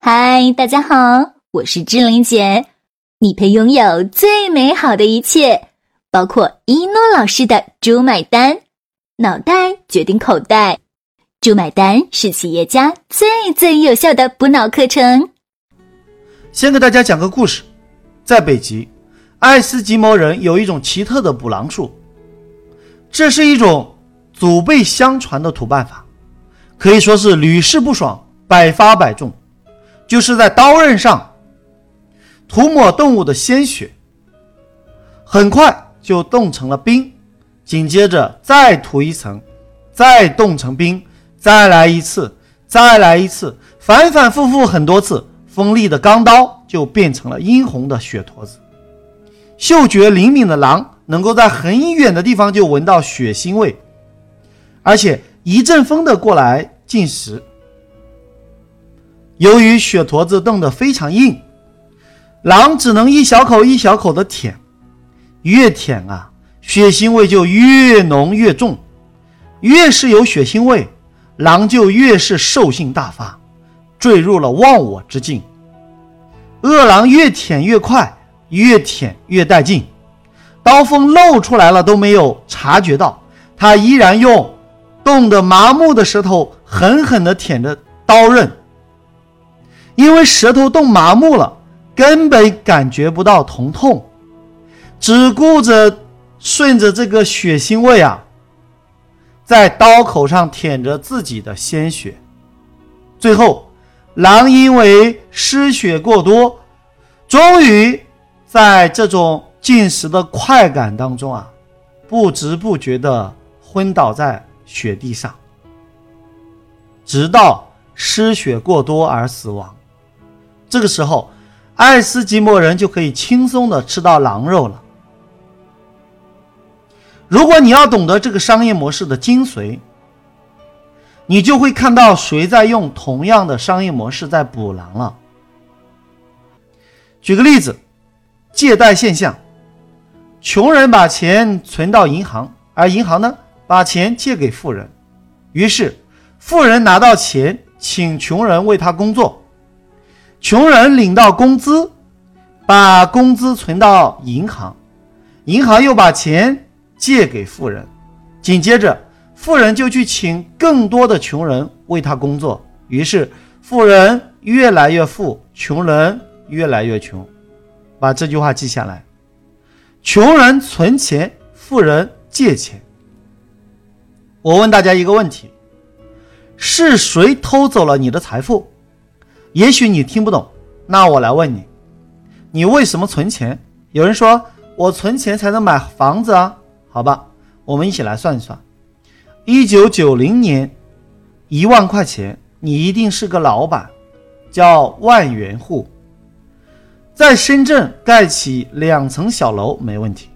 嗨，大家好，我是志玲姐。你配拥有最美好的一切，包括一诺老师的“猪买单”，脑袋决定口袋，“猪买单”是企业家最最有效的补脑课程。先给大家讲个故事，在北极，爱斯基摩人有一种奇特的捕狼术，这是一种祖辈相传的土办法，可以说是屡试不爽，百发百中。就是在刀刃上涂抹动物的鲜血，很快就冻成了冰，紧接着再涂一层，再冻成冰，再来一次，再来一次，反反复复很多次，锋利的钢刀就变成了殷红的血坨子。嗅觉灵敏的狼能够在很远的地方就闻到血腥味，而且一阵风的过来进食。由于血坨子冻得非常硬，狼只能一小口一小口的舔，越舔啊，血腥味就越浓越重，越是有血腥味，狼就越是兽性大发，坠入了忘我之境。饿狼越舔越快，越舔越带劲，刀锋露出来了都没有察觉到，他依然用冻得麻木的舌头狠狠地舔着刀刃。因为舌头冻麻木了，根本感觉不到疼痛，只顾着顺着这个血腥味啊，在刀口上舔着自己的鲜血。最后，狼因为失血过多，终于在这种进食的快感当中啊，不知不觉地昏倒在雪地上，直到失血过多而死亡。这个时候，爱斯基摩人就可以轻松的吃到狼肉了。如果你要懂得这个商业模式的精髓，你就会看到谁在用同样的商业模式在捕狼了。举个例子，借贷现象：穷人把钱存到银行，而银行呢把钱借给富人，于是富人拿到钱，请穷人为他工作。穷人领到工资，把工资存到银行，银行又把钱借给富人，紧接着富人就去请更多的穷人为他工作，于是富人越来越富，穷人越来越穷。把这句话记下来：穷人存钱，富人借钱。我问大家一个问题：是谁偷走了你的财富？也许你听不懂，那我来问你：你为什么存钱？有人说我存钱才能买房子啊。好吧，我们一起来算一算。一九九零年，一万块钱，你一定是个老板，叫万元户，在深圳盖起两层小楼没问题。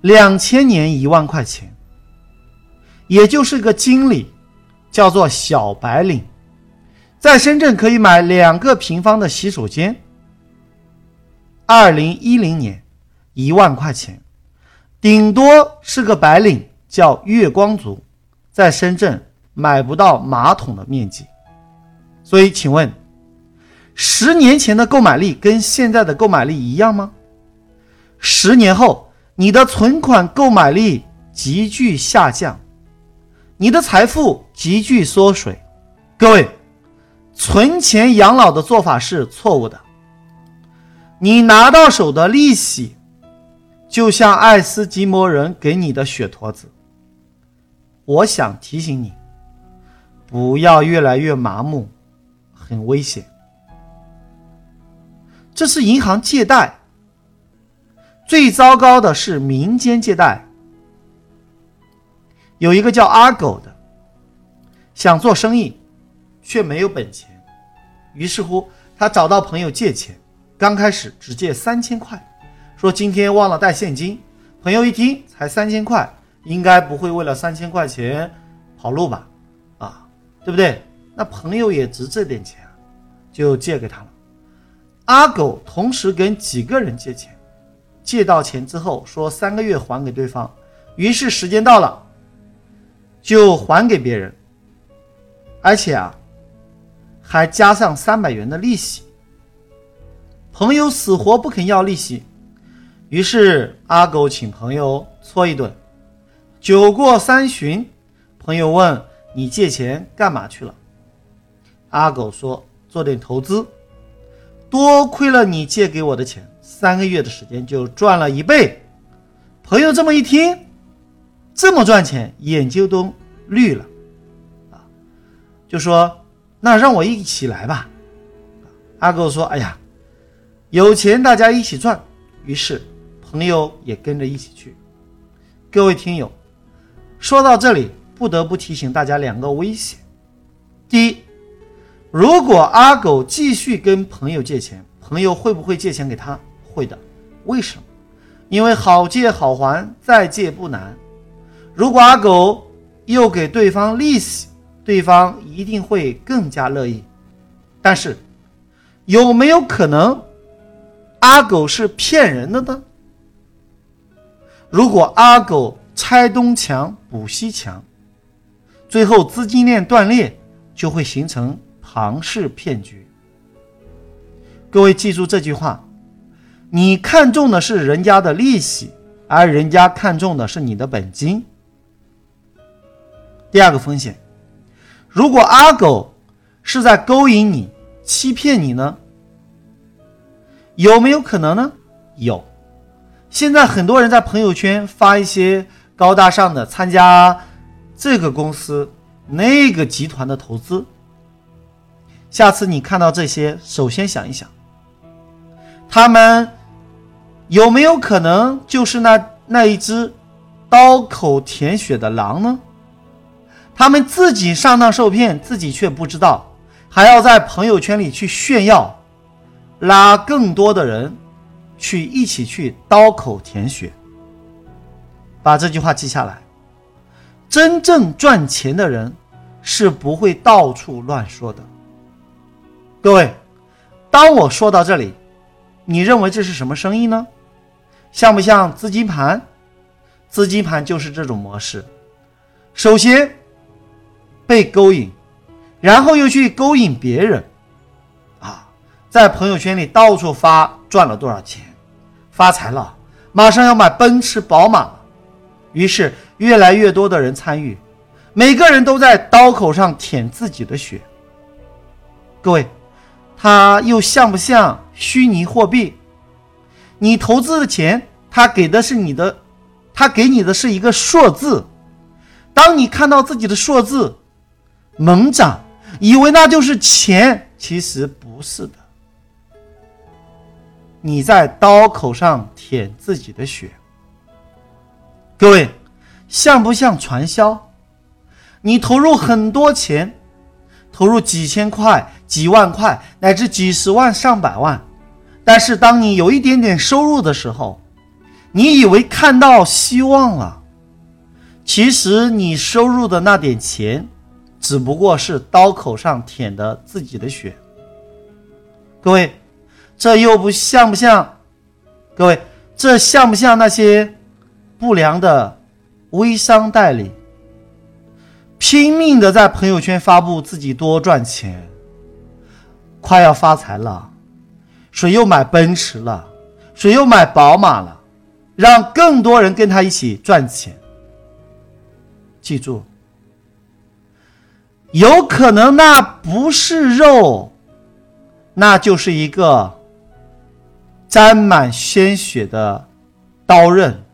两千年一万块钱，也就是个经理，叫做小白领。在深圳可以买两个平方的洗手间。二零一零年，一万块钱，顶多是个白领，叫月光族，在深圳买不到马桶的面积。所以，请问，十年前的购买力跟现在的购买力一样吗？十年后，你的存款购买力急剧下降，你的财富急剧缩水。各位。存钱养老的做法是错误的。你拿到手的利息，就像爱斯基摩人给你的血坨子。我想提醒你，不要越来越麻木，很危险。这是银行借贷，最糟糕的是民间借贷。有一个叫阿狗的，想做生意。却没有本钱，于是乎他找到朋友借钱，刚开始只借三千块，说今天忘了带现金。朋友一听才三千块，应该不会为了三千块钱跑路吧？啊，对不对？那朋友也值这点钱，就借给他了。阿狗同时跟几个人借钱，借到钱之后说三个月还给对方，于是时间到了，就还给别人，而且啊。还加上三百元的利息。朋友死活不肯要利息，于是阿狗请朋友搓一顿。酒过三巡，朋友问：“你借钱干嘛去了？”阿狗说：“做点投资。”多亏了你借给我的钱，三个月的时间就赚了一倍。朋友这么一听，这么赚钱，眼睛都绿了，啊，就说：“那让我一起来吧。”阿狗说：“哎呀，有钱大家一起赚。”于是朋友也跟着一起去。各位听友，说到这里，不得不提醒大家两个危险：第一。如果阿狗继续跟朋友借钱，朋友会不会借钱给他？会的。为什么？因为好借好还，再借不难。如果阿狗又给对方利息，对方一定会更加乐意。但是，有没有可能阿狗是骗人的呢？如果阿狗拆东墙补西墙，最后资金链断裂，就会形成。庞氏骗局，各位记住这句话：你看中的是人家的利息，而人家看中的是你的本金。第二个风险，如果阿狗是在勾引你、欺骗你呢？有没有可能呢？有。现在很多人在朋友圈发一些高大上的参加这个公司、那个集团的投资。下次你看到这些，首先想一想，他们有没有可能就是那那一只刀口舔血的狼呢？他们自己上当受骗，自己却不知道，还要在朋友圈里去炫耀，拉更多的人去一起去刀口舔血。把这句话记下来：真正赚钱的人是不会到处乱说的。各位，当我说到这里，你认为这是什么生意呢？像不像资金盘？资金盘就是这种模式。首先被勾引，然后又去勾引别人，啊，在朋友圈里到处发赚了多少钱，发财了，马上要买奔驰、宝马了。于是越来越多的人参与，每个人都在刀口上舔自己的血。各位。它又像不像虚拟货币？你投资的钱，他给的是你的，他给你的是一个数字。当你看到自己的数字猛涨，以为那就是钱，其实不是的。你在刀口上舔自己的血。各位，像不像传销？你投入很多钱。投入几千块、几万块，乃至几十万、上百万，但是当你有一点点收入的时候，你以为看到希望了，其实你收入的那点钱，只不过是刀口上舔的自己的血。各位，这又不像不像？各位，这像不像那些不良的微商代理？拼命的在朋友圈发布自己多赚钱，快要发财了，谁又买奔驰了，谁又买宝马了，让更多人跟他一起赚钱。记住，有可能那不是肉，那就是一个沾满鲜血的刀刃。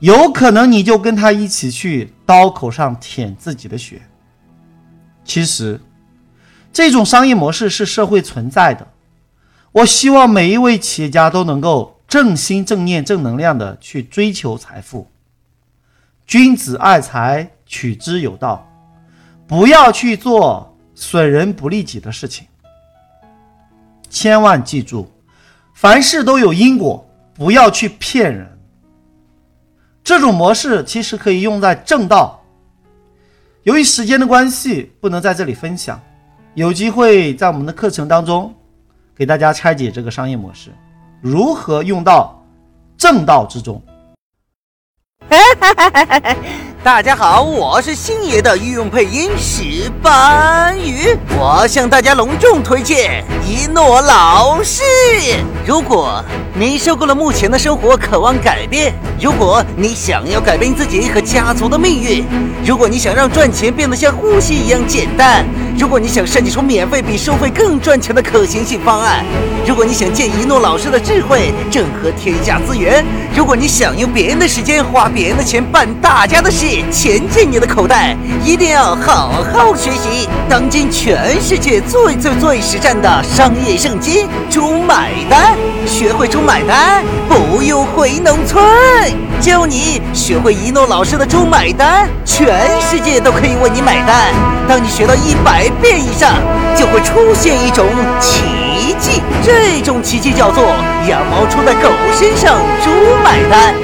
有可能你就跟他一起去刀口上舔自己的血。其实，这种商业模式是社会存在的。我希望每一位企业家都能够正心正念、正能量的去追求财富。君子爱财，取之有道，不要去做损人不利己的事情。千万记住，凡事都有因果，不要去骗人。这种模式其实可以用在正道。由于时间的关系，不能在这里分享。有机会在我们的课程当中，给大家拆解这个商业模式，如何用到正道之中。大家好，我是星爷的御用配音石斑鱼，我向大家隆重推荐一诺老师。如果你受够了目前的生活，渴望改变；如果你想要改变自己和家族的命运；如果你想让赚钱变得像呼吸一样简单；如果你想设计出免费比收费更赚钱的可行性方案；如果你想借一诺老师的智慧整合天下资源；如果你想用别人的时间花别人的钱办大家的事，钱进你的口袋，一定要好好学习当今全世界最最最实战的商业圣经《猪买单》，学会猪买单，不用回农村，教你学会一诺老师的猪买单，全世界都可以为你买单。当你学到一百遍以上，就会出现一种奇迹，这种奇迹叫做羊毛出在狗身上，猪买单。